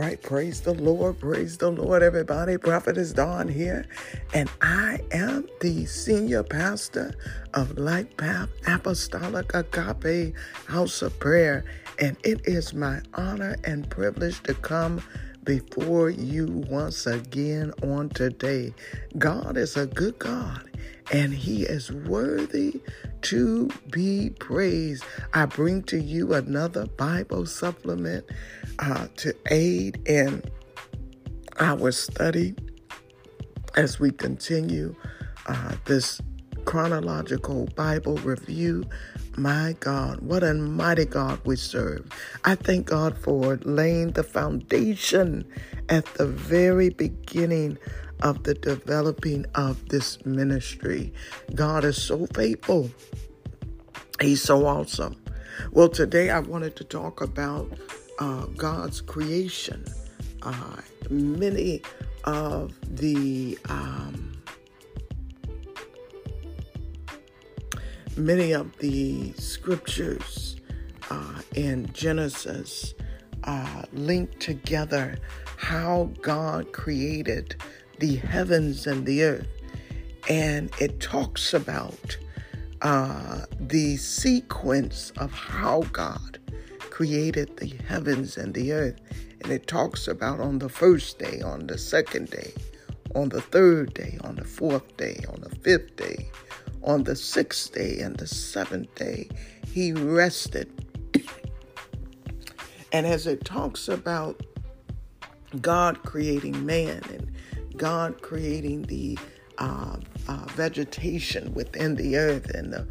right, praise the Lord, praise the Lord, everybody. Prophetess Dawn here, and I am the senior pastor of Light Path Apostolic Agape House of Prayer, and it is my honor and privilege to come before you once again on today. God is a good God and he is worthy to be praised. I bring to you another Bible supplement uh, to aid in our study as we continue uh, this chronological Bible review. My God, what a mighty God we serve. I thank God for laying the foundation at the very beginning of the developing of this ministry. God is so faithful. He's so awesome. Well, today I wanted to talk about uh, God's creation. Uh, many of the um, many of the scriptures uh, in Genesis uh, link together how God created the heavens and the earth. And it talks about uh, the sequence of how God created the heavens and the earth. And it talks about on the first day, on the second day, on the third day, on the fourth day, on the fifth day, on the sixth day, and the seventh day, he rested. and as it talks about God creating man and God creating the uh, uh, vegetation within the earth and the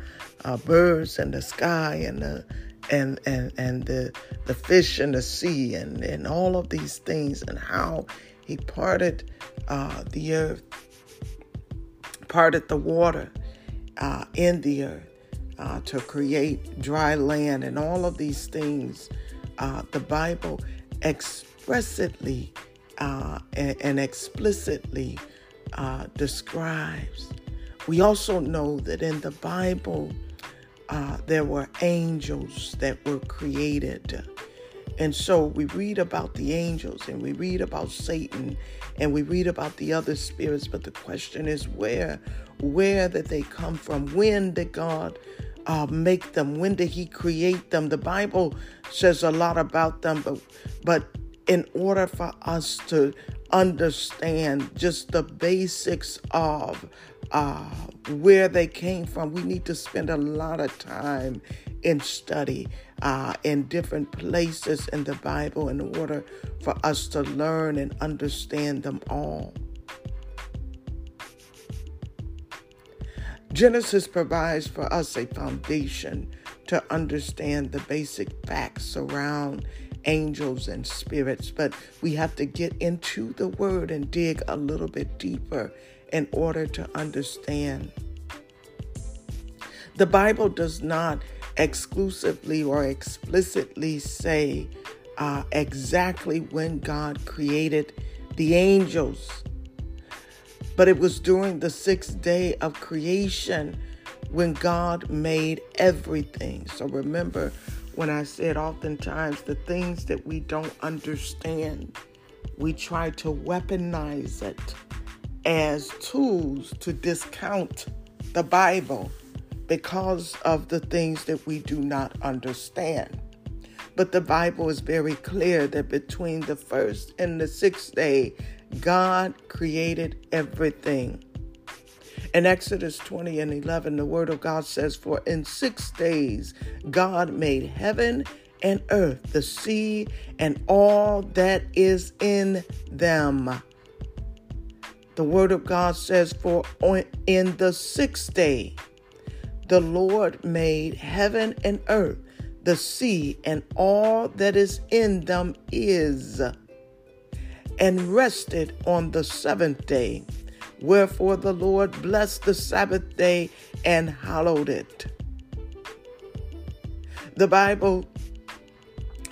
uh, birds and the sky and the and and and the the fish in the sea and and all of these things and how he parted uh, the earth, parted the water uh, in the earth uh, to create dry land and all of these things. the Bible expressly uh, and, and, explicitly uh, describes. We also know that in the Bible, uh, there were angels that were created. And so we read about the angels and we read about Satan and we read about the other spirits, but the question is where, where did they come from? When did God uh, make them? When did He create them? The Bible says a lot about them, but but in order for us to understand just the basics of uh, where they came from, we need to spend a lot of time in study uh, in different places in the Bible in order for us to learn and understand them all. Genesis provides for us a foundation to understand the basic facts around angels and spirits, but we have to get into the word and dig a little bit deeper in order to understand. The Bible does not exclusively or explicitly say uh, exactly when God created the angels, but it was during the sixth day of creation when God made everything. So remember, when I said oftentimes the things that we don't understand, we try to weaponize it as tools to discount the Bible because of the things that we do not understand. But the Bible is very clear that between the first and the sixth day, God created everything. In Exodus 20 and 11, the Word of God says, For in six days God made heaven and earth, the sea, and all that is in them. The Word of God says, For in the sixth day the Lord made heaven and earth, the sea, and all that is in them is, and rested on the seventh day. Wherefore the Lord blessed the Sabbath day and hallowed it. The Bible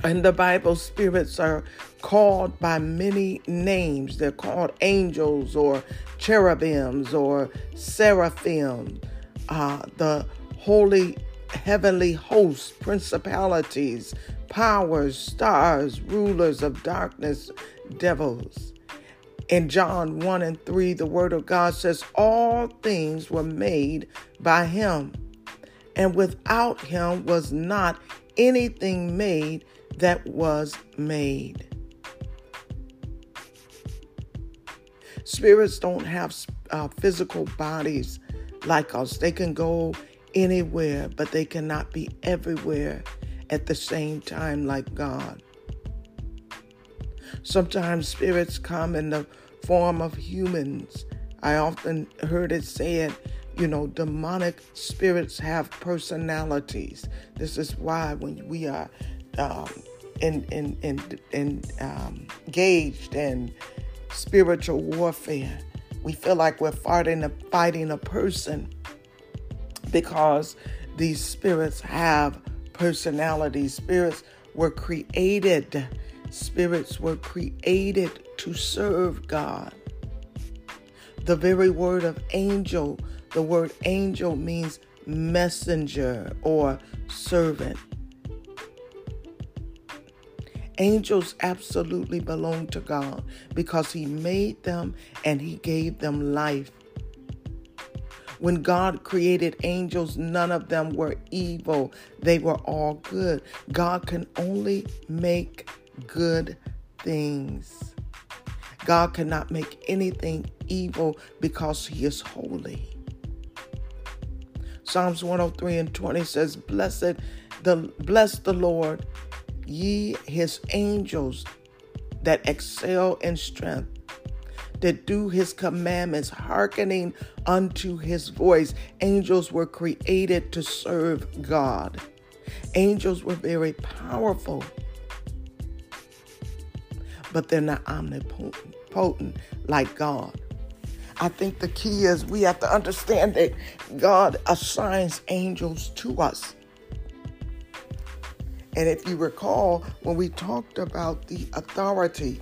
and the Bible spirits are called by many names. They're called angels or cherubims or seraphim, uh, the holy heavenly hosts, principalities, powers, stars, rulers of darkness, devils. In John 1 and 3, the Word of God says, All things were made by Him, and without Him was not anything made that was made. Spirits don't have uh, physical bodies like us. They can go anywhere, but they cannot be everywhere at the same time like God. Sometimes spirits come in the form of humans. I often heard it said, you know, demonic spirits have personalities. This is why when we are um, in, in, in, in, um, engaged in spiritual warfare, we feel like we're fighting a, fighting a person because these spirits have personalities. Spirits were created. Spirits were created to serve God. The very word of angel, the word angel means messenger or servant. Angels absolutely belong to God because He made them and He gave them life. When God created angels, none of them were evil, they were all good. God can only make good things. God cannot make anything evil because He is holy. Psalms 103 and 20 says, Blessed the bless the Lord, ye his angels that excel in strength, that do his commandments, hearkening unto his voice. Angels were created to serve God. Angels were very powerful, but they're not omnipotent like God. I think the key is we have to understand that God assigns angels to us. And if you recall, when we talked about the authority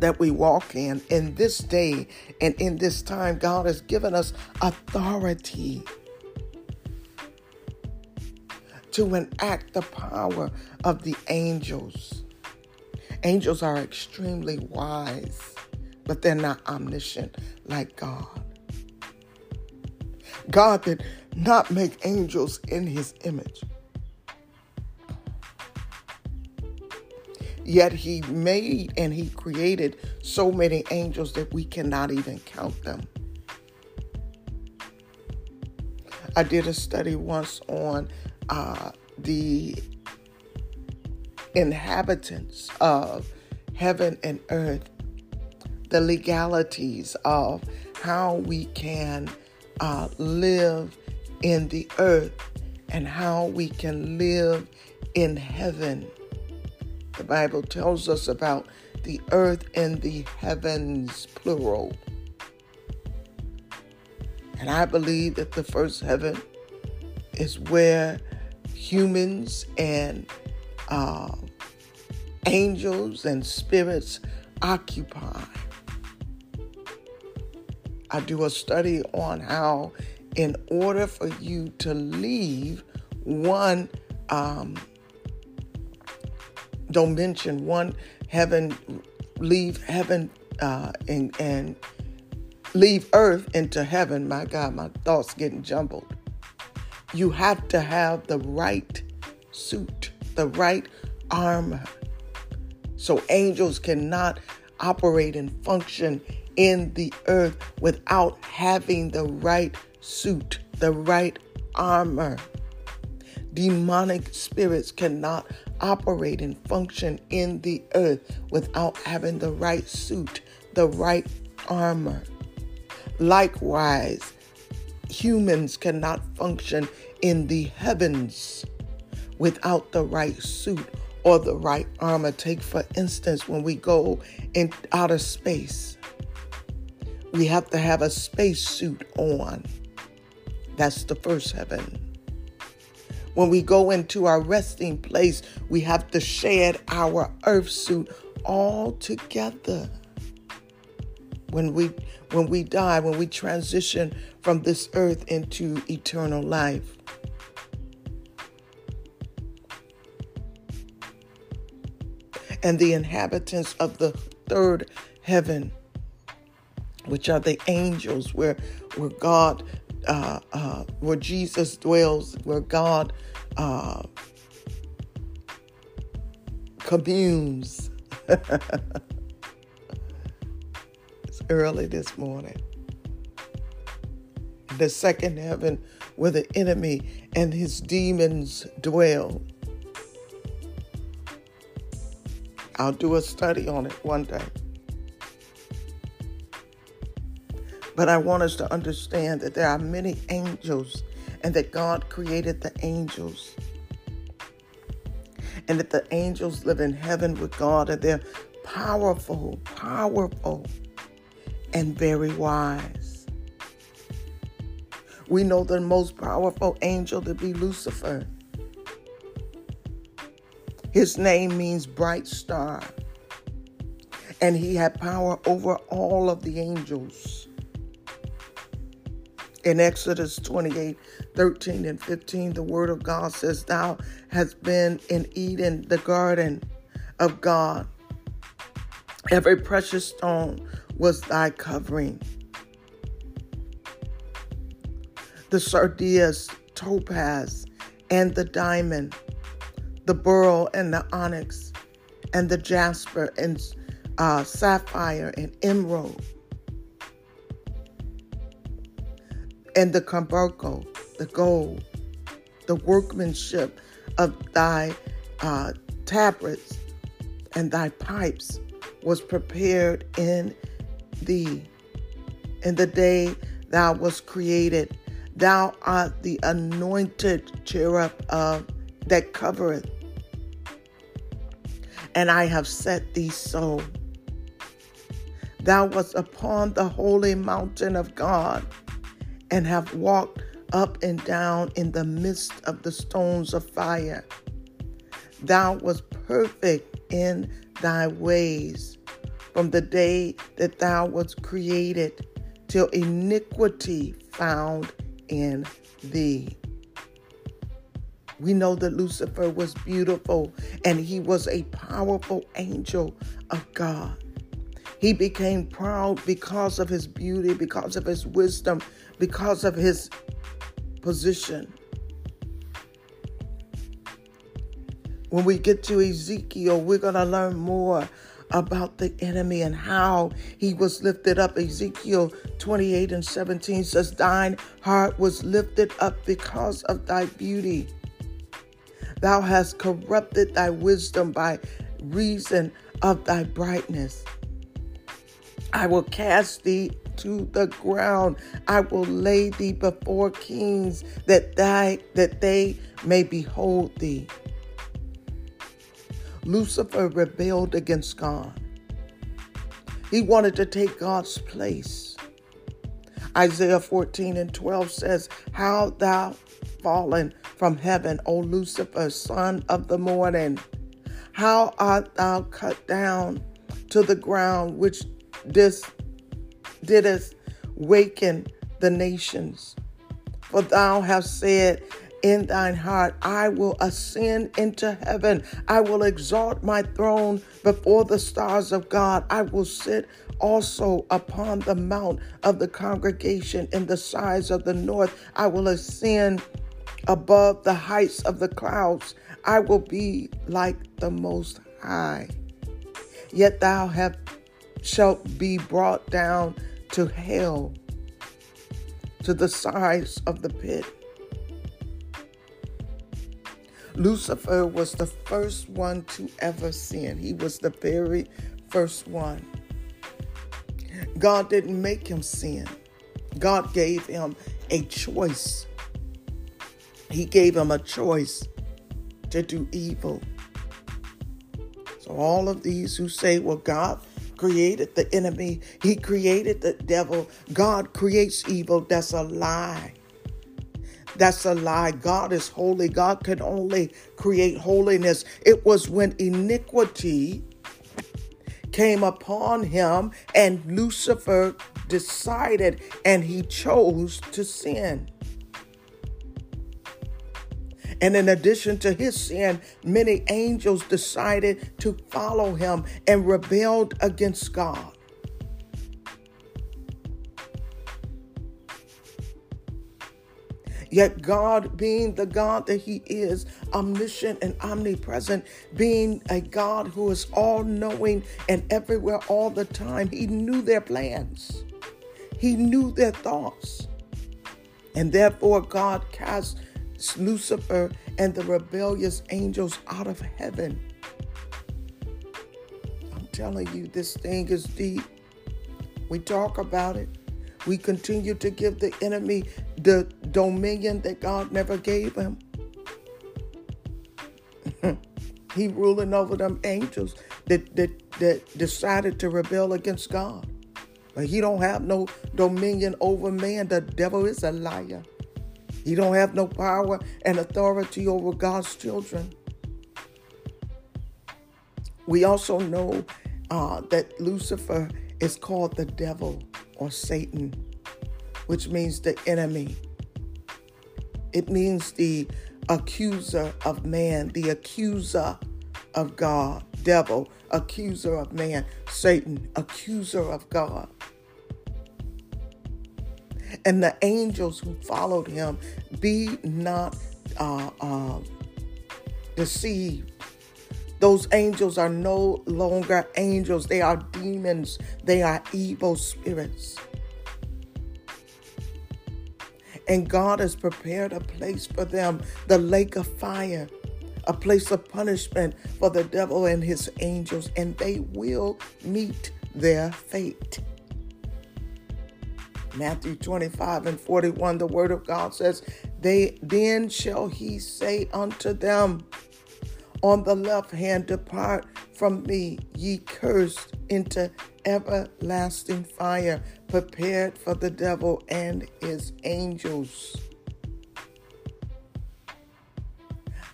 that we walk in, in this day and in this time, God has given us authority to enact the power of the angels. Angels are extremely wise, but they're not omniscient like God. God did not make angels in his image. Yet he made and he created so many angels that we cannot even count them. I did a study once on uh, the inhabitants of heaven and earth, the legalities of how we can uh, live in the earth and how we can live in heaven the Bible tells us about the earth and the heavens, plural. And I believe that the first heaven is where humans and uh, angels and spirits occupy. I do a study on how, in order for you to leave one um, don't mention one heaven, leave heaven uh, and, and leave earth into heaven. My God, my thoughts getting jumbled. You have to have the right suit, the right armor. So angels cannot operate and function in the earth without having the right suit, the right armor. Demonic spirits cannot operate and function in the earth without having the right suit, the right armor. Likewise, humans cannot function in the heavens without the right suit or the right armor. Take, for instance, when we go in outer space, we have to have a space suit on. That's the first heaven. When we go into our resting place, we have to shed our earth suit all together. When we when we die, when we transition from this earth into eternal life. and the inhabitants of the third heaven, which are the angels, where where God, uh, uh, where Jesus dwells, where God uh, communes. it's early this morning. The second heaven where the enemy and his demons dwell. I'll do a study on it one day. But I want us to understand that there are many angels and that God created the angels. And that the angels live in heaven with God and they're powerful, powerful, and very wise. We know the most powerful angel to be Lucifer. His name means bright star. And he had power over all of the angels. In Exodus 28 13 and 15, the word of God says, Thou hast been in Eden, the garden of God. Every precious stone was thy covering. The sardius, topaz, and the diamond the beryl and the onyx and the jasper and uh, sapphire and emerald and the carbuncle, the gold, the workmanship of thy uh, tabrets and thy pipes was prepared in thee. In the day thou was created, thou art the anointed cherub of that covereth and I have set thee so. Thou was upon the holy mountain of God, and have walked up and down in the midst of the stones of fire. Thou wast perfect in thy ways from the day that thou wast created till iniquity found in thee. We know that Lucifer was beautiful and he was a powerful angel of God. He became proud because of his beauty, because of his wisdom, because of his position. When we get to Ezekiel, we're going to learn more about the enemy and how he was lifted up. Ezekiel 28 and 17 says, Thine heart was lifted up because of thy beauty. Thou hast corrupted thy wisdom by reason of thy brightness. I will cast thee to the ground. I will lay thee before kings that thy that they may behold thee. Lucifer rebelled against God. He wanted to take God's place. Isaiah 14 and 12 says, How thou fallen from heaven, O Lucifer, son of the morning. How art thou cut down to the ground, which this didst waken the nations? For thou hast said in thine heart, I will ascend into heaven. I will exalt my throne before the stars of God. I will sit also upon the mount of the congregation in the sides of the north. I will ascend above the heights of the clouds. I will be like the Most High. Yet thou have, shalt be brought down to hell, to the sides of the pit. Lucifer was the first one to ever sin. He was the very first one. God didn't make him sin. God gave him a choice he gave him a choice to do evil. So, all of these who say, well, God created the enemy, He created the devil, God creates evil, that's a lie. That's a lie. God is holy. God can only create holiness. It was when iniquity came upon him and Lucifer decided and he chose to sin. And in addition to his sin, many angels decided to follow him and rebelled against God. Yet, God, being the God that He is, omniscient and omnipresent, being a God who is all knowing and everywhere all the time, He knew their plans, He knew their thoughts. And therefore, God cast Lucifer and the rebellious angels out of heaven. I'm telling you, this thing is deep. We talk about it. We continue to give the enemy the dominion that God never gave him. he ruling over them angels that, that, that decided to rebel against God. But he don't have no dominion over man. The devil is a liar. He don't have no power and authority over God's children. We also know uh, that Lucifer is called the devil or Satan, which means the enemy. It means the accuser of man, the accuser of God, devil, accuser of man, Satan, accuser of God. And the angels who followed him, be not uh, uh, deceived. Those angels are no longer angels, they are demons, they are evil spirits. And God has prepared a place for them, the lake of fire, a place of punishment for the devil and his angels, and they will meet their fate. Matthew 25 and 41, the word of God says, They then shall he say unto them, On the left hand, depart from me, ye cursed, into everlasting fire, prepared for the devil and his angels.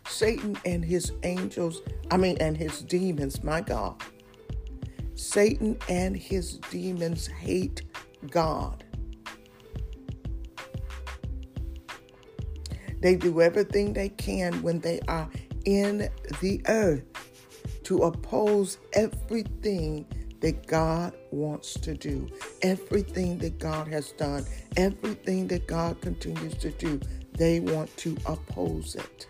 Satan and his angels, I mean, and his demons, my God. Satan and his demons hate God. They do everything they can when they are in the earth to oppose everything that God wants to do, everything that God has done, everything that God continues to do, they want to oppose it.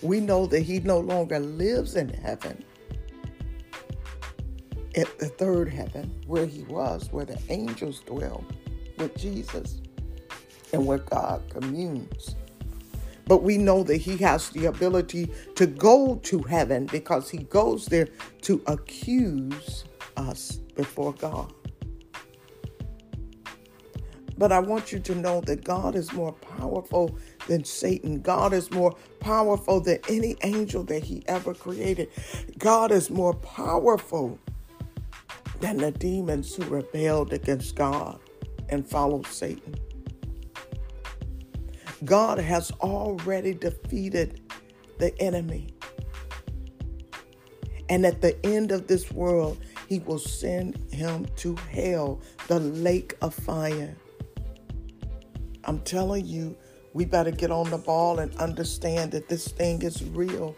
We know that he no longer lives in heaven, at the third heaven, where he was, where the angels dwell with Jesus and where God communes. But we know that he has the ability to go to heaven because he goes there to accuse us before God. But I want you to know that God is more powerful than Satan. God is more powerful than any angel that he ever created. God is more powerful than the demons who rebelled against God and followed Satan. God has already defeated the enemy. And at the end of this world, he will send him to hell, the lake of fire. I'm telling you, we better get on the ball and understand that this thing is real.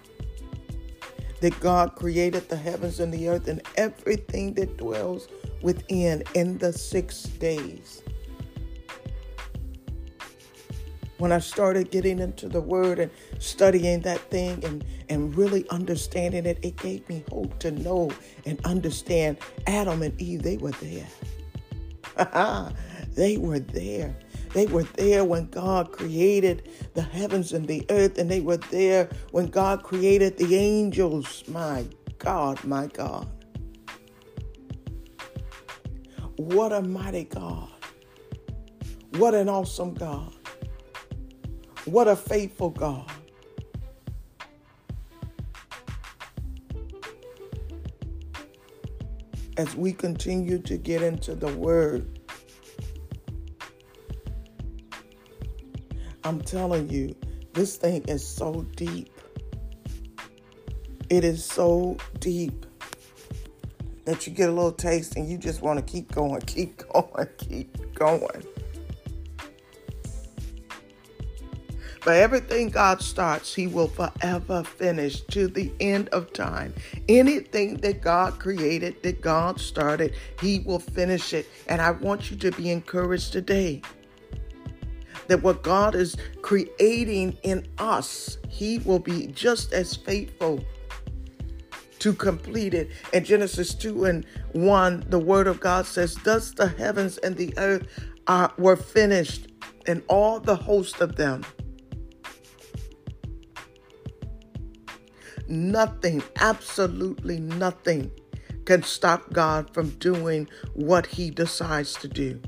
That God created the heavens and the earth and everything that dwells within in the six days when I started getting into the word and studying that thing and, and really understanding it, it gave me hope to know and understand Adam and Eve, they were there. they were there. They were there when God created the heavens and the earth, and they were there when God created the angels. My God, my God. What a mighty God. What an awesome God. What a faithful God. As we continue to get into the Word, I'm telling you, this thing is so deep. It is so deep that you get a little taste and you just want to keep going, keep going, keep going. But everything God starts, He will forever finish to the end of time. Anything that God created, that God started, He will finish it. And I want you to be encouraged today that what God is creating in us, He will be just as faithful to complete it. In Genesis 2 and 1, the Word of God says, Thus the heavens and the earth are, were finished, and all the host of them. Nothing, absolutely nothing, can stop God from doing what He decides to do.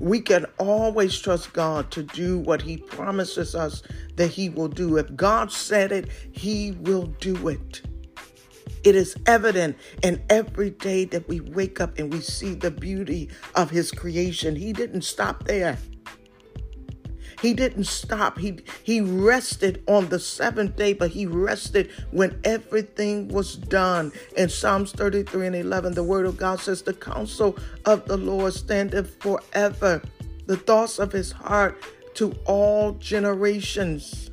We can always trust God to do what He promises us that He will do. If God said it, He will do it. It is evident in every day that we wake up and we see the beauty of His creation. He didn't stop there. He didn't stop. He he rested on the seventh day, but he rested when everything was done. In Psalms 33 and 11, the word of God says, The counsel of the Lord standeth forever, the thoughts of his heart to all generations.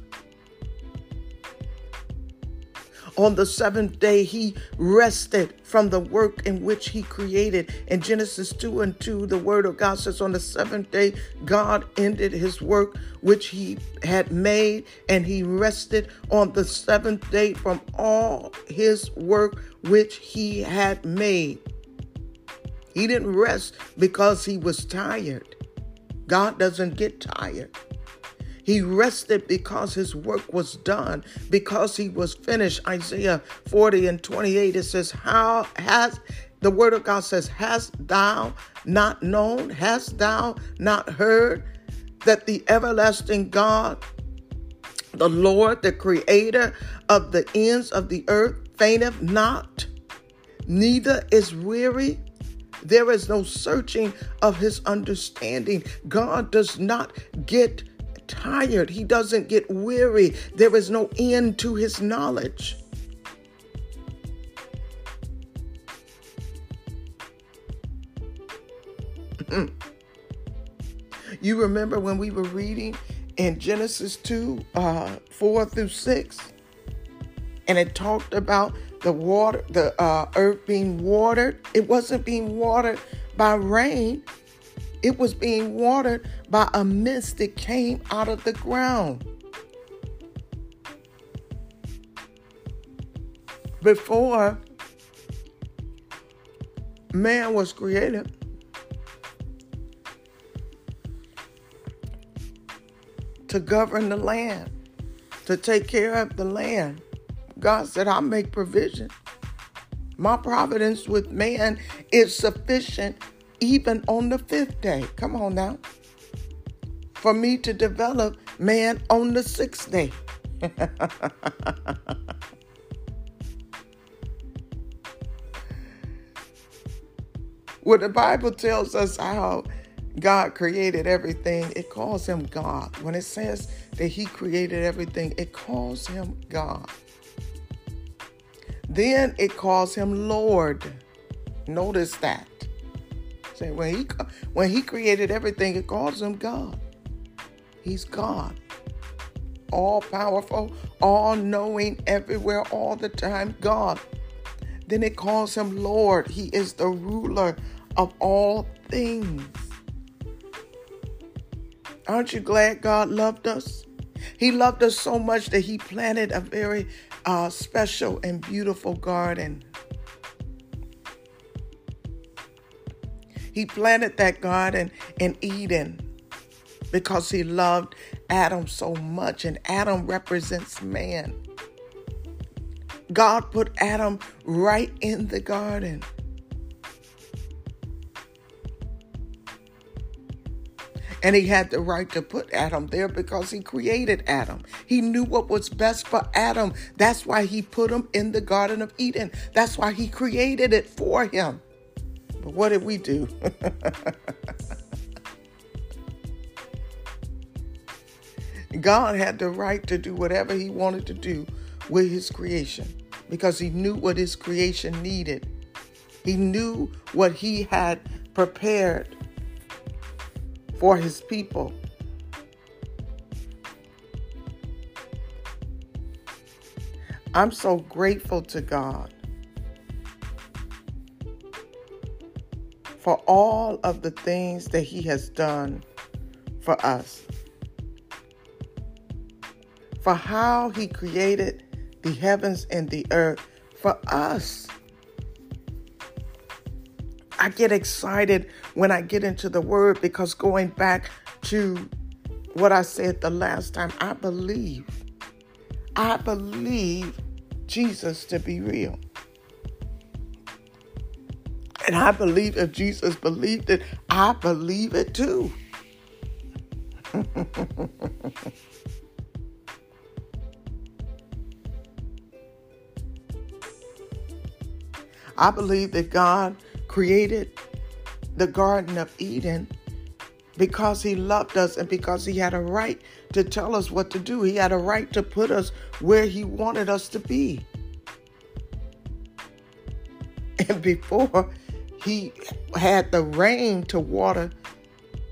On the seventh day, he rested from the work in which he created. In Genesis 2 and 2, the word of God says, On the seventh day, God ended his work which he had made, and he rested on the seventh day from all his work which he had made. He didn't rest because he was tired. God doesn't get tired. He rested because his work was done, because he was finished. Isaiah 40 and 28, it says, How has the word of God says, Hast thou not known? Hast thou not heard that the everlasting God, the Lord, the creator of the ends of the earth, fainteth not, neither is weary? There is no searching of his understanding. God does not get tired. He doesn't get weary. There is no end to his knowledge. you remember when we were reading in Genesis 2 uh, 4 through 6? And it talked about the water, the uh, earth being watered. It wasn't being watered by rain, it was being watered by a mist that came out of the ground. Before man was created, to govern the land, to take care of the land. God said, I'll make provision. My providence with man is sufficient even on the fifth day. Come on now. For me to develop man on the sixth day. Well, the Bible tells us how God created everything, it calls him God. When it says that he created everything, it calls him God. Then it calls him Lord. Notice that. Say when he when he created everything, it calls him God. He's God. All powerful, all knowing, everywhere, all the time, God. Then it calls him Lord. He is the ruler of all things. Aren't you glad God loved us? He loved us so much that He planted a very uh, special and beautiful garden He planted that garden in Eden because he loved Adam so much, and Adam represents man. God put Adam right in the garden. And he had the right to put Adam there because he created Adam. He knew what was best for Adam. That's why he put him in the Garden of Eden. That's why he created it for him. But what did we do? God had the right to do whatever he wanted to do with his creation because he knew what his creation needed. He knew what he had prepared for his people. I'm so grateful to God for all of the things that He has done for us, for how He created the heavens and the earth for us. I get excited when I get into the Word because going back to what I said the last time, I believe, I believe Jesus to be real. And I believe if Jesus believed it, I believe it too. I believe that God created the Garden of Eden because He loved us and because He had a right to tell us what to do. He had a right to put us where He wanted us to be. And before He had the rain to water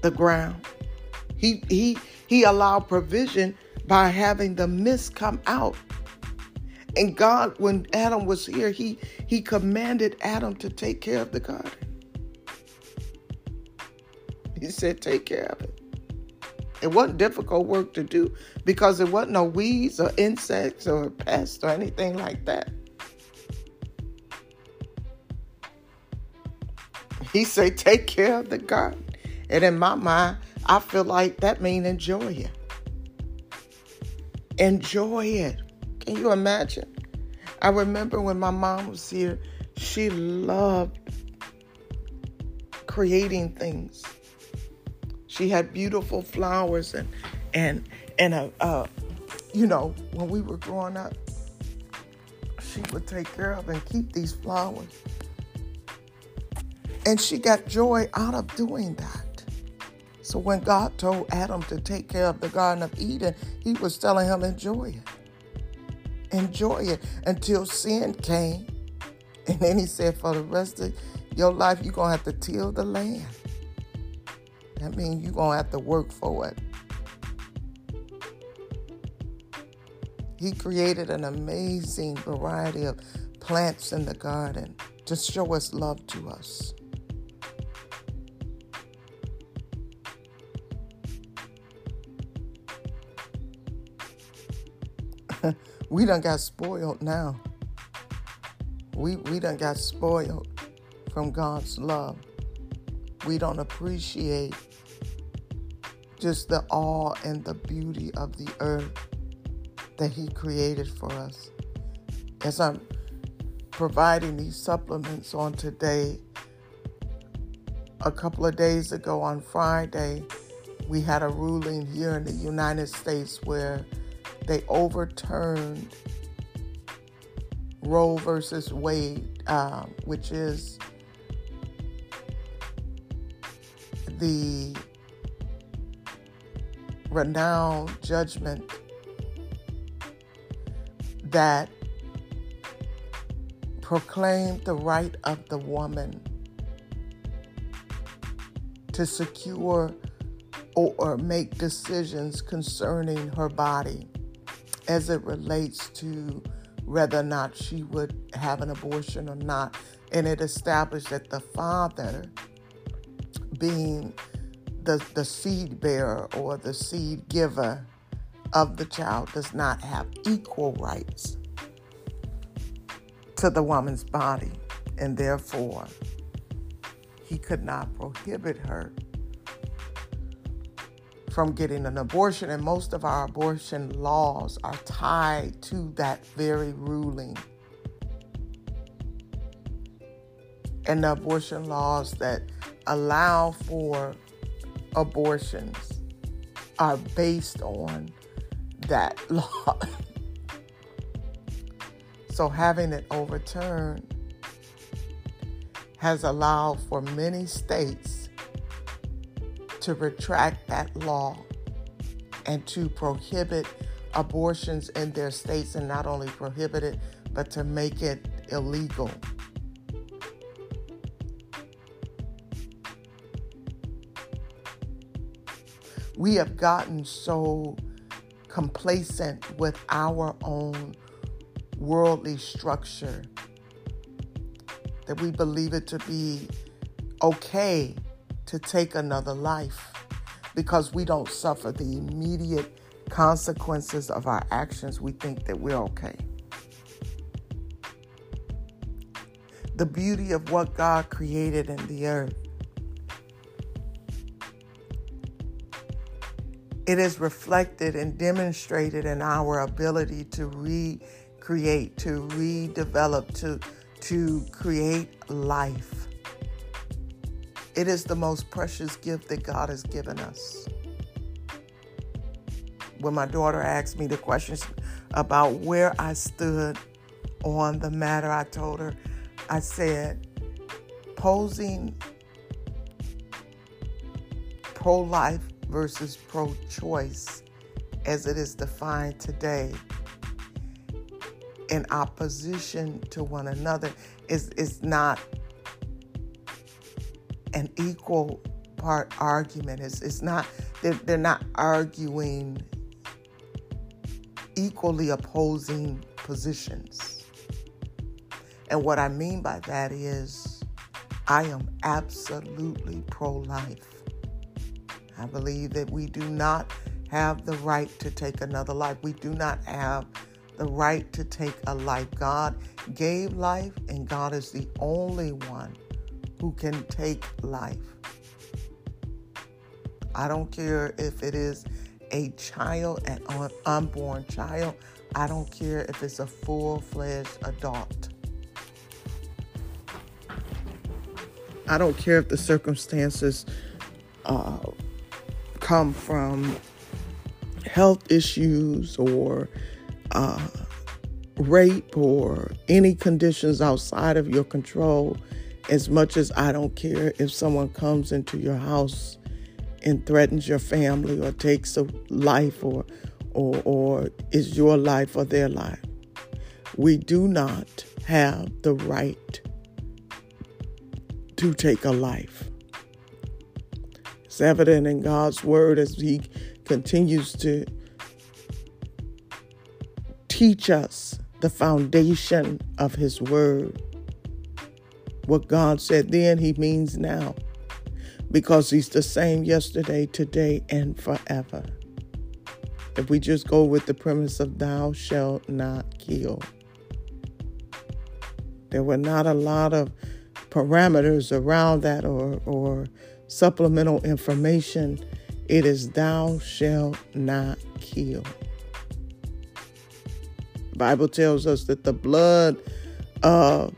the ground, He, he, he allowed provision by having the mist come out and God, when Adam was here, he he commanded Adam to take care of the garden. He said, take care of it. It wasn't difficult work to do because there wasn't no weeds or insects or pests or anything like that. He said, take care of the garden. And in my mind, I feel like that means enjoy it. Enjoy it. Can you imagine? I remember when my mom was here, she loved creating things. She had beautiful flowers and and and a you know when we were growing up, she would take care of and keep these flowers, and she got joy out of doing that. So when God told Adam to take care of the Garden of Eden, He was telling him enjoy it enjoy it until sin came. And then he said, for the rest of your life, you're going to have to till the land. That means you're going to have to work for it. He created an amazing variety of plants in the garden to show us love to us. we done got spoiled now. We we done got spoiled from God's love. We don't appreciate just the awe and the beauty of the earth that He created for us. As I'm providing these supplements on today, a couple of days ago on Friday, we had a ruling here in the United States where they overturned Roe versus Wade, uh, which is the renowned judgment that proclaimed the right of the woman to secure or, or make decisions concerning her body as it relates to whether or not she would have an abortion or not. And it established that the father, being the, the seed bearer or the seed giver of the child, does not have equal rights to the woman's body. And therefore, he could not prohibit her from getting an abortion, and most of our abortion laws are tied to that very ruling. And the abortion laws that allow for abortions are based on that law. so having it overturned has allowed for many states to retract that law and to prohibit abortions in their states and not only prohibit it, but to make it illegal. We have gotten so complacent with our own worldly structure that we believe it to be okay to take another life because we don't suffer the immediate consequences of our actions. We think that we're okay. The beauty of what God created in the earth. It is reflected and demonstrated in our ability to recreate, to redevelop, to to create life. It is the most precious gift that God has given us. When my daughter asked me the questions about where I stood on the matter, I told her, I said, posing pro life versus pro choice as it is defined today in opposition to one another is is not an equal part argument. It's, it's not they're, they're not arguing equally opposing positions. And what I mean by that is I am absolutely pro life. I believe that we do not have the right to take another life. We do not have the right to take a life. God gave life, and God is the only one who can take life. I don't care if it is a child, an unborn child. I don't care if it's a full fledged adult. I don't care if the circumstances uh, come from health issues or uh, rape or any conditions outside of your control, as much as I don't care if someone comes into your house and threatens your family or takes a life or or or is your life or their life. We do not have the right to take a life. It's evident in God's word as He continues to teach us the foundation of His Word. What God said then, He means now, because He's the same yesterday, today, and forever. If we just go with the premise of thou shalt not kill, there were not a lot of parameters around that or, or supplemental information. It is thou shalt not kill. Bible tells us that the blood of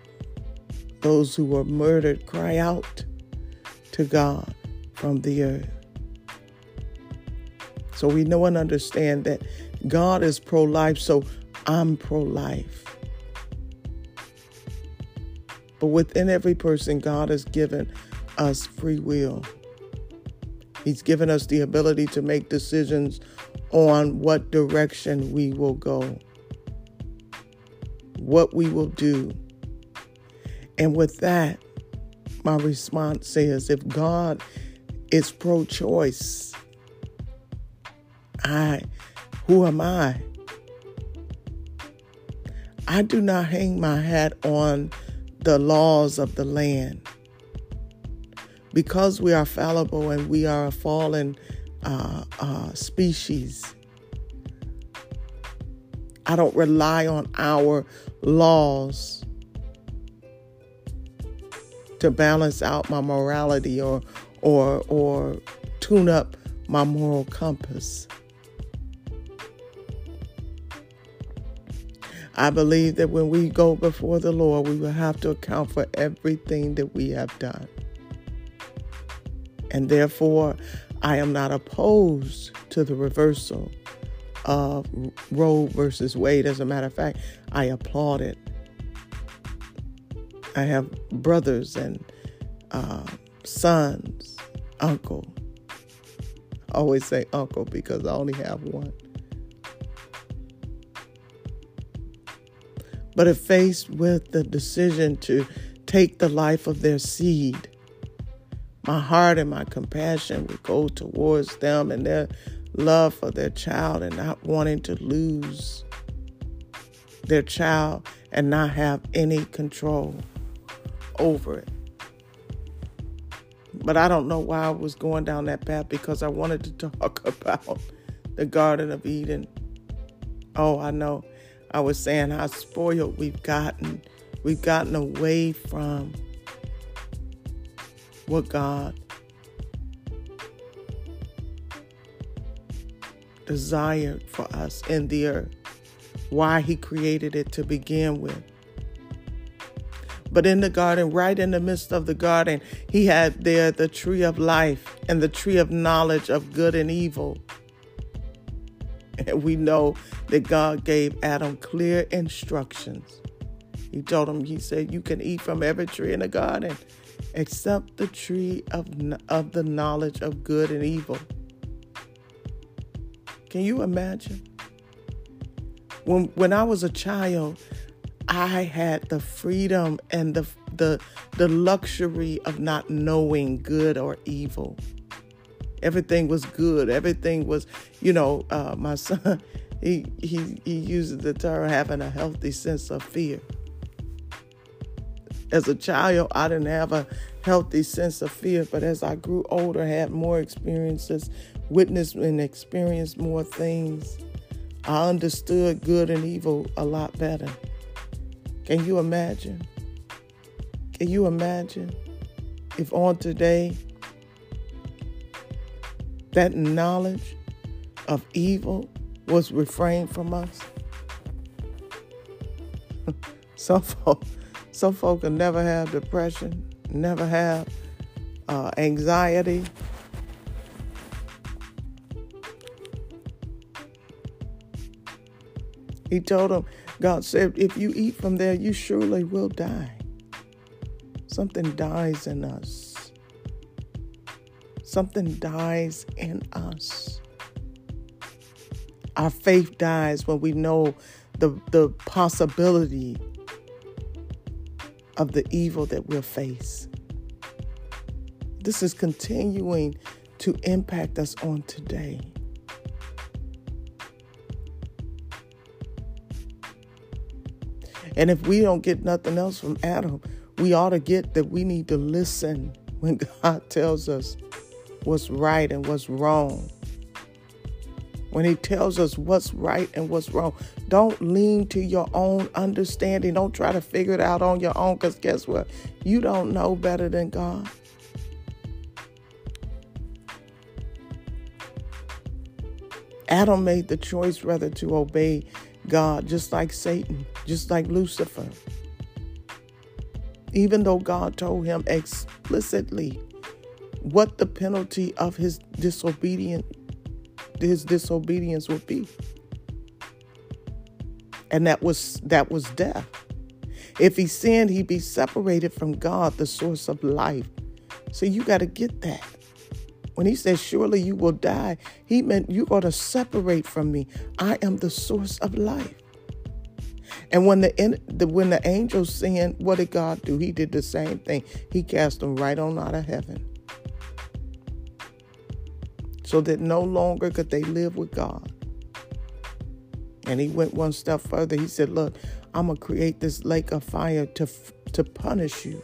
those who were murdered cry out to God from the earth. So we know and understand that God is pro life, so I'm pro life. But within every person, God has given us free will. He's given us the ability to make decisions on what direction we will go what we will do. And with that, my response is if God is pro choice, I, who am I? I do not hang my hat on the laws of the land. Because we are fallible and we are a fallen uh, uh, species, I don't rely on our laws to balance out my morality or or or tune up my moral compass. I believe that when we go before the Lord, we will have to account for everything that we have done. And therefore, I am not opposed to the reversal of Roe versus Wade. As a matter of fact, I applaud it. I have brothers and uh, sons, uncle. I always say uncle because I only have one. But if faced with the decision to take the life of their seed, my heart and my compassion would go towards them and their love for their child and not wanting to lose their child and not have any control over it. But I don't know why I was going down that path because I wanted to talk about the Garden of Eden. Oh, I know. I was saying how spoiled we've gotten. We've gotten away from what God desired for us in the earth, why He created it to begin with. But in the garden, right in the midst of the garden, He had there the tree of life and the tree of knowledge of good and evil. And we know that God gave Adam clear instructions. He told him, He said, You can eat from every tree in the garden except the tree of, of the knowledge of good and evil. Can you imagine? When, when I was a child, I had the freedom and the, the, the luxury of not knowing good or evil. Everything was good. Everything was, you know, uh, my son, he, he, he uses the term having a healthy sense of fear. As a child, I didn't have a healthy sense of fear, but as I grew older, had more experiences, witnessed and experienced more things, I understood good and evil a lot better. Can you imagine? Can you imagine if on today that knowledge of evil was refrained from us. some folk, some folk will never have depression, never have uh, anxiety. He told them, God said, if you eat from there, you surely will die. Something dies in us something dies in us. Our faith dies when we know the, the possibility of the evil that we'll face. This is continuing to impact us on today. And if we don't get nothing else from Adam, we ought to get that we need to listen when God tells us what's right and what's wrong. When he tells us what's right and what's wrong, don't lean to your own understanding. Don't try to figure it out on your own because guess what? You don't know better than God. Adam made the choice rather to obey God, just like Satan, just like Lucifer. Even though God told him explicitly what the penalty of his disobedience his disobedience would be. And that was that was death. If he sinned, he'd be separated from God, the source of life. So you got to get that. When he says, Surely you will die, he meant you're going to separate from me. I am the source of life. And when the, the when the angels sinned, what did God do? He did the same thing. He cast them right on out of heaven so that no longer could they live with God. And he went one step further. He said, Look, I'm going to create this lake of fire to, to punish you.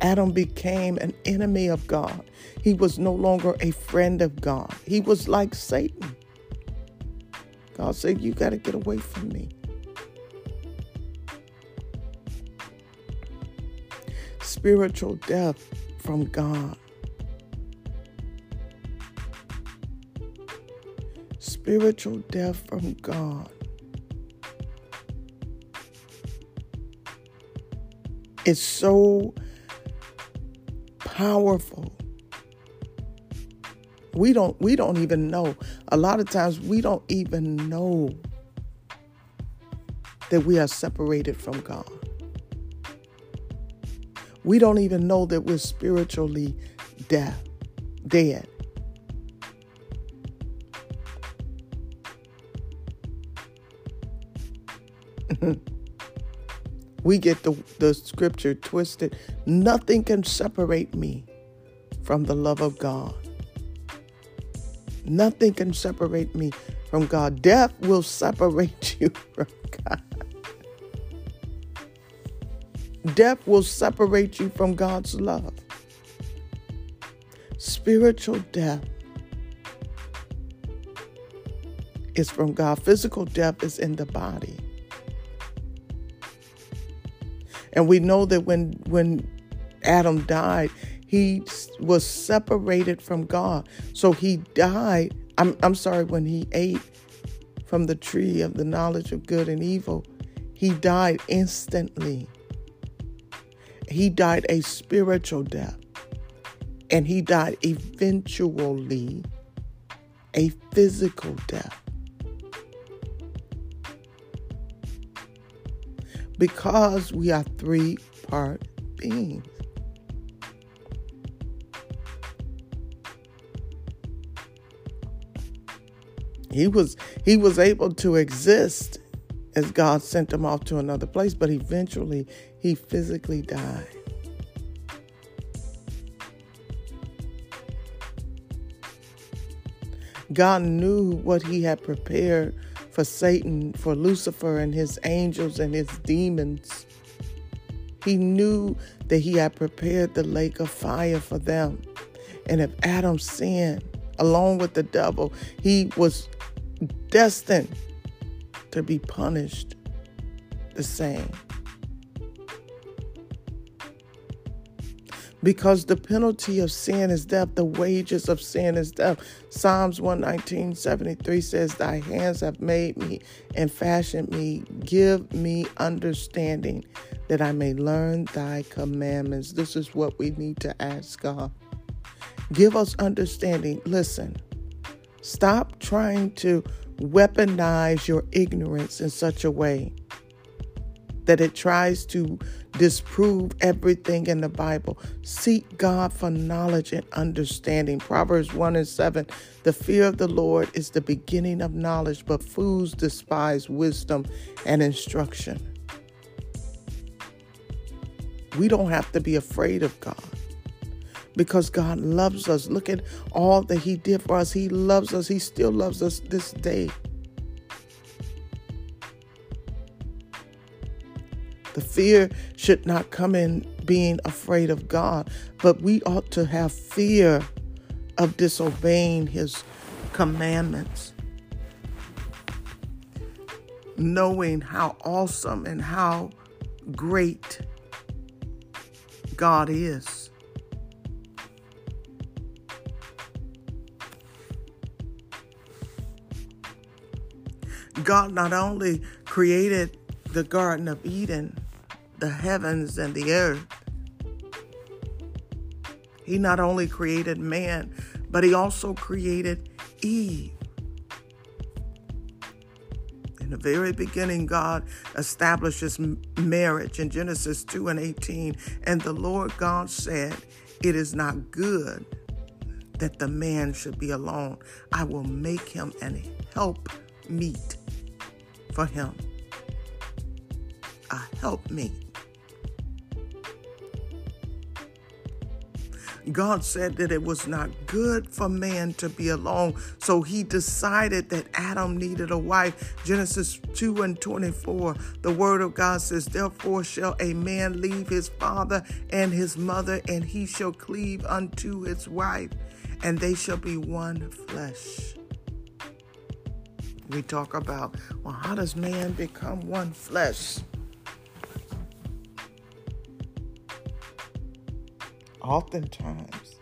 Adam became an enemy of God. He was no longer a friend of God. He was like Satan. God said, You got to get away from me. spiritual death from God. Spiritual death from God. It's so powerful. We don't we don't even know. A lot of times we don't even know that we are separated from God. We don't even know that we're spiritually dead. dead. we get the, the scripture twisted. Nothing can separate me from the love of God. Nothing can separate me from God. Death will separate you from God. Death will separate you from God's love. Spiritual death is from God. Physical death is in the body. And we know that when when Adam died, he was separated from God. So he died. I'm I'm sorry, when he ate from the tree of the knowledge of good and evil, he died instantly. He died a spiritual death. And he died eventually a physical death. because we are three part beings. He was he was able to exist as God sent him off to another place, but eventually he physically died. God knew what he had prepared for Satan, for Lucifer and his angels and his demons. He knew that he had prepared the lake of fire for them. And if Adam sinned along with the devil, he was destined to be punished the same. because the penalty of sin is death. The wages of sin is death. Psalms 119, 73 says, Thy hands have made me and fashioned me. Give me understanding that I may learn thy commandments. This is what we need to ask God. Give us understanding. Listen, stop trying to weaponize your ignorance in such a way that it tries to disprove everything in the Bible. Seek God for knowledge and understanding. Proverbs 1 and 7 The fear of the Lord is the beginning of knowledge, but fools despise wisdom and instruction. We don't have to be afraid of God because God loves us. Look at all that He did for us. He loves us, He still loves us this day. The fear should not come in being afraid of God, but we ought to have fear of disobeying His commandments. Knowing how awesome and how great God is. God not only created the Garden of Eden, the heavens and the earth. He not only created man, but he also created Eve. In the very beginning, God establishes marriage in Genesis 2 and 18. And the Lord God said, It is not good that the man should be alone. I will make him an help meet for him. A help meet. God said that it was not good for man to be alone. So he decided that Adam needed a wife. Genesis 2 and 24, the word of God says, Therefore shall a man leave his father and his mother, and he shall cleave unto his wife, and they shall be one flesh. We talk about, well, how does man become one flesh? oftentimes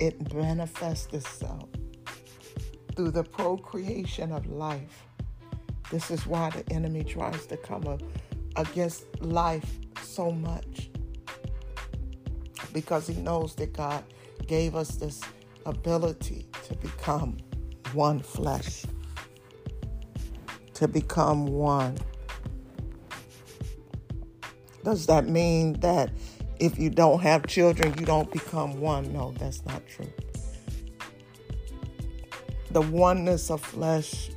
it manifests itself through the procreation of life. This is why the enemy tries to come against life so much because he knows that God gave us this ability to become one flesh, to become one. Does that mean that if you don't have children, you don't become one. No, that's not true. The oneness of flesh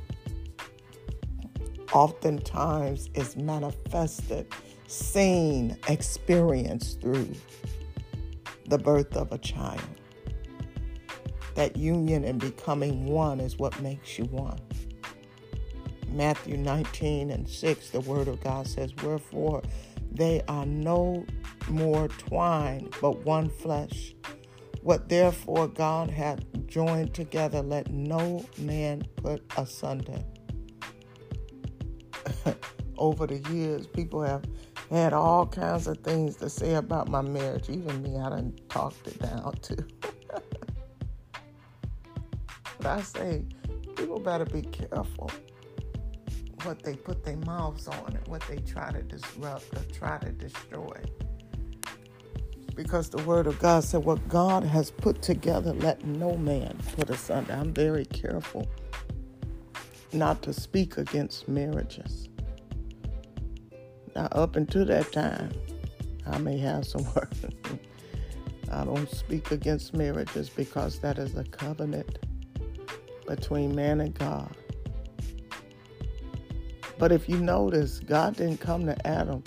oftentimes is manifested, seen, experienced through the birth of a child. That union and becoming one is what makes you one. Matthew 19 and 6, the Word of God says, Wherefore they are no more twine, but one flesh. What therefore God hath joined together, let no man put asunder. Over the years, people have had all kinds of things to say about my marriage. Even me, I done talked it down too. But I say, people better be careful what they put their mouths on and what they try to disrupt or try to destroy. Because the word of God said, What God has put together, let no man put asunder. I'm very careful not to speak against marriages. Now, up until that time, I may have some work. I don't speak against marriages because that is a covenant between man and God. But if you notice, God didn't come to Adam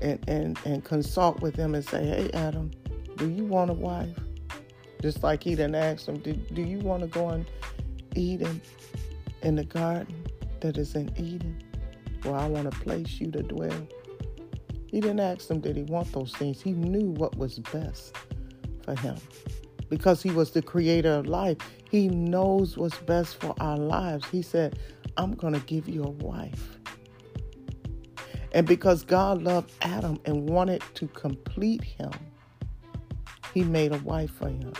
and, and, and consult with him and say, Hey, Adam, do you want a wife? Just like he didn't ask him, Do, do you want to go and Eden in the garden that is in Eden where I want to place you to dwell? He didn't ask him, Did he want those things? He knew what was best for him because he was the creator of life. He knows what's best for our lives. He said, I'm going to give you a wife. And because God loved Adam and wanted to complete him, he made a wife for him.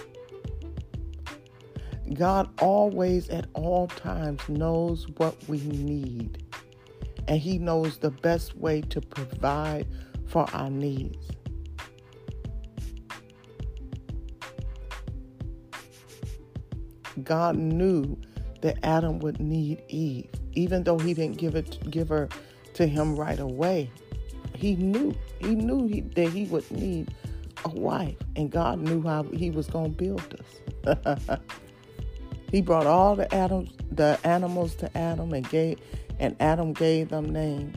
God always, at all times, knows what we need, and He knows the best way to provide for our needs. God knew that Adam would need Eve, even though he didn't give it give her to him right away. He knew he knew he, that he would need a wife, and God knew how he was going to build us. he brought all the Adams, the animals to Adam, and gave, and Adam gave them names.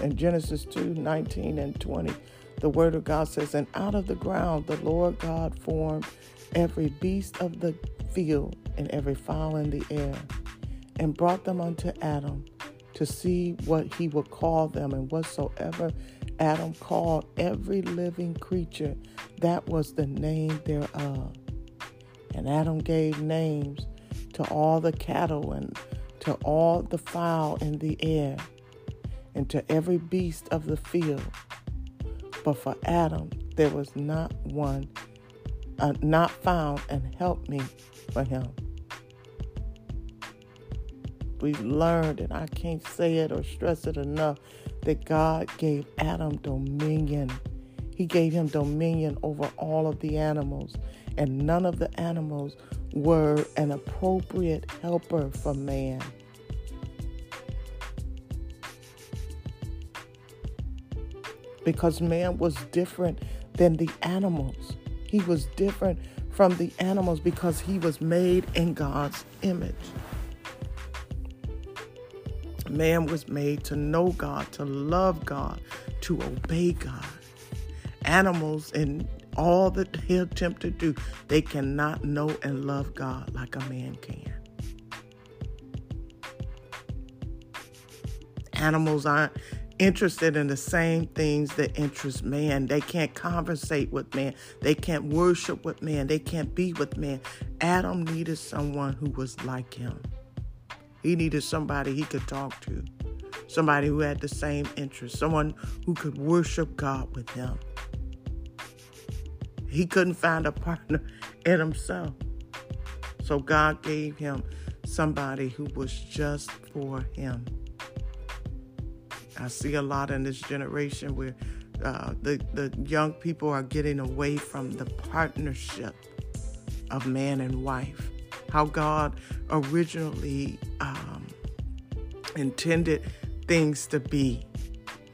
In Genesis 2, 19 and 20, the word of God says, And out of the ground the Lord God formed every beast of the field and every fowl in the air, and brought them unto Adam to see what he would call them, and whatsoever Adam called every living creature, that was the name thereof. And Adam gave names to all the cattle and to all the fowl in the air, and to every beast of the field. But for Adam there was not one, uh, not found and help me for him we've learned, and I can't say it or stress it enough, that God gave Adam dominion. He gave him dominion over all of the animals, and none of the animals were an appropriate helper for man. Because man was different than the animals. He was different from the animals because he was made in God's image. Man was made to know God, to love God, to obey God. Animals and all that they attempt to do, they cannot know and love God like a man can. Animals aren't interested in the same things that interest man. They can't conversate with man. They can't worship with man. They can't be with man. Adam needed someone who was like him. He needed somebody he could talk to, somebody who had the same interests, someone who could worship God with him. He couldn't find a partner in himself. So God gave him somebody who was just for him. I see a lot in this generation where uh, the, the young people are getting away from the partnership of man and wife how God originally um, intended things to be.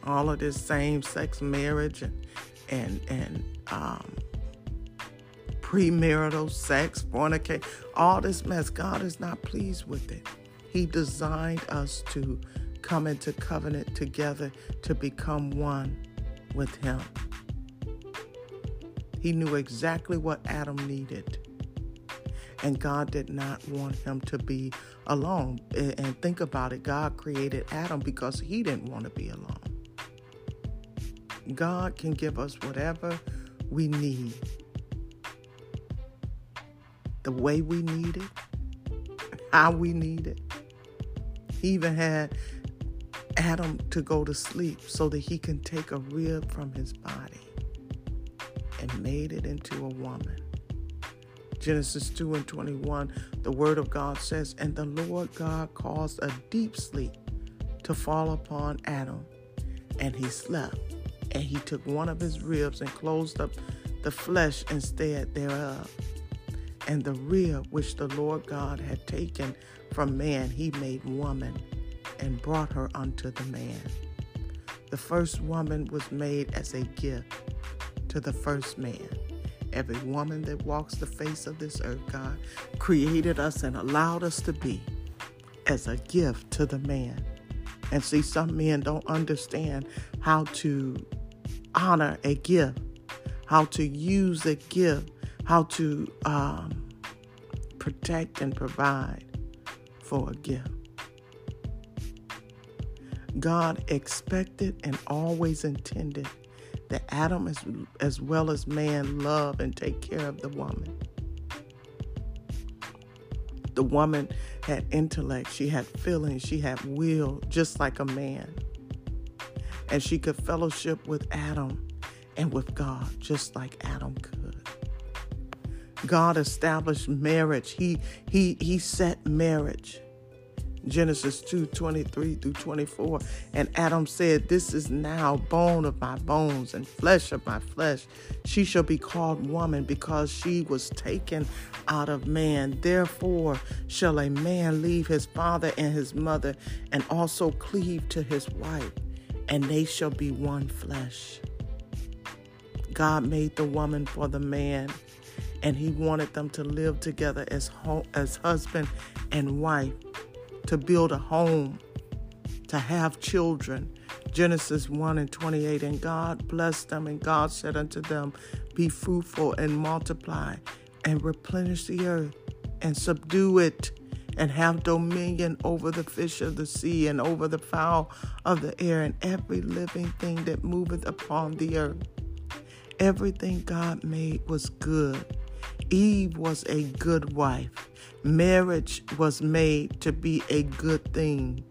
All of this same-sex marriage and and and um, premarital sex, fornicate, all this mess. God is not pleased with it. He designed us to come into covenant together to become one with Him. He knew exactly what Adam needed. And God did not want him to be alone. And think about it God created Adam because he didn't want to be alone. God can give us whatever we need, the way we need it, how we need it. He even had Adam to go to sleep so that he can take a rib from his body and made it into a woman. Genesis 2 and 21, the word of God says, And the Lord God caused a deep sleep to fall upon Adam, and he slept. And he took one of his ribs and closed up the flesh instead thereof. And the rib which the Lord God had taken from man, he made woman and brought her unto the man. The first woman was made as a gift to the first man every woman that walks the face of this earth, God created us and allowed us to be as a gift to the man. And see, some men don't understand how to honor a gift, how to use a gift, how to um, protect and provide for a gift. God expected and always intended that Adam as, as well as man love and take care of the woman. The woman had intellect, she had feelings, she had will, just like a man. And she could fellowship with Adam and with God, just like Adam could. God established marriage. He he he set marriage. Genesis 2 23 through 24. And Adam said, This is now bone of my bones and flesh of my flesh. She shall be called woman because she was taken out of man. Therefore shall a man leave his father and his mother and also cleave to his wife, and they shall be one flesh. God made the woman for the man and he wanted them to live together as, ho- as husband and wife to build a home, to have children. Genesis 1 and 28. And God blessed them, and God said unto them, Be fruitful and multiply, and replenish the earth, and subdue it, and have dominion over the fish of the sea, and over the fowl of the air, and every living thing that moveth upon the earth. Everything God made was good. Eve was a good wife. Marriage was made to be a good thing.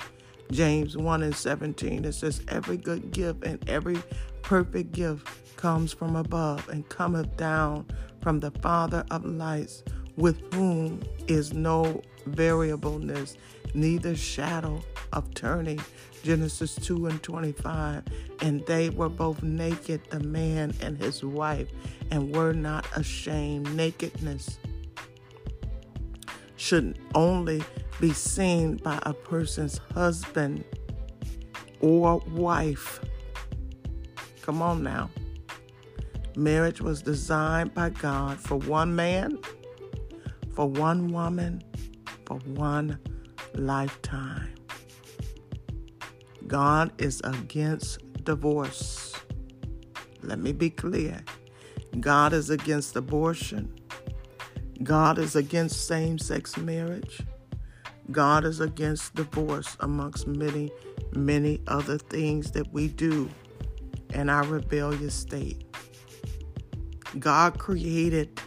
James 1 and 17, it says, Every good gift and every perfect gift comes from above and cometh down from the Father of lights, with whom is no variableness, neither shadow of turning. Genesis 2 and 25. And they were both naked, the man and his wife, and were not ashamed. Nakedness should only be seen by a person's husband or wife. Come on now. Marriage was designed by God for one man, for one woman, for one lifetime. God is against divorce. Let me be clear. God is against abortion. God is against same sex marriage. God is against divorce, amongst many, many other things that we do in our rebellious state. God created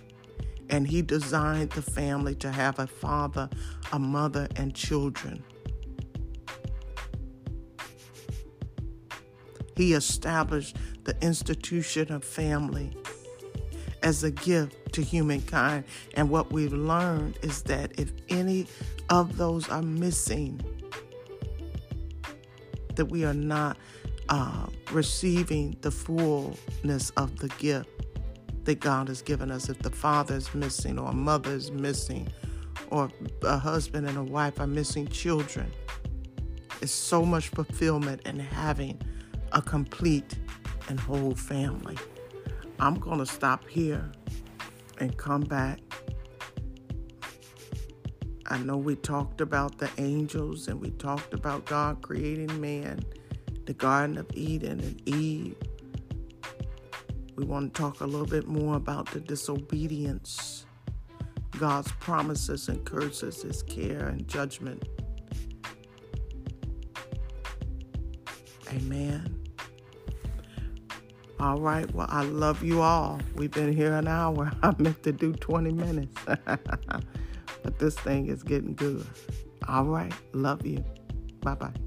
and He designed the family to have a father, a mother, and children. He established the institution of family as a gift to humankind. And what we've learned is that if any of those are missing, that we are not uh, receiving the fullness of the gift that God has given us. If the father is missing, or a mother is missing, or a husband and a wife are missing children, it's so much fulfillment in having a complete and whole family. I'm going to stop here and come back I know we talked about the angels and we talked about God creating man, the Garden of Eden and Eve. We want to talk a little bit more about the disobedience, God's promises and curses, His care and judgment. Amen. All right. Well, I love you all. We've been here an hour. I meant to do 20 minutes. but this thing is getting good. All right. Love you. Bye bye.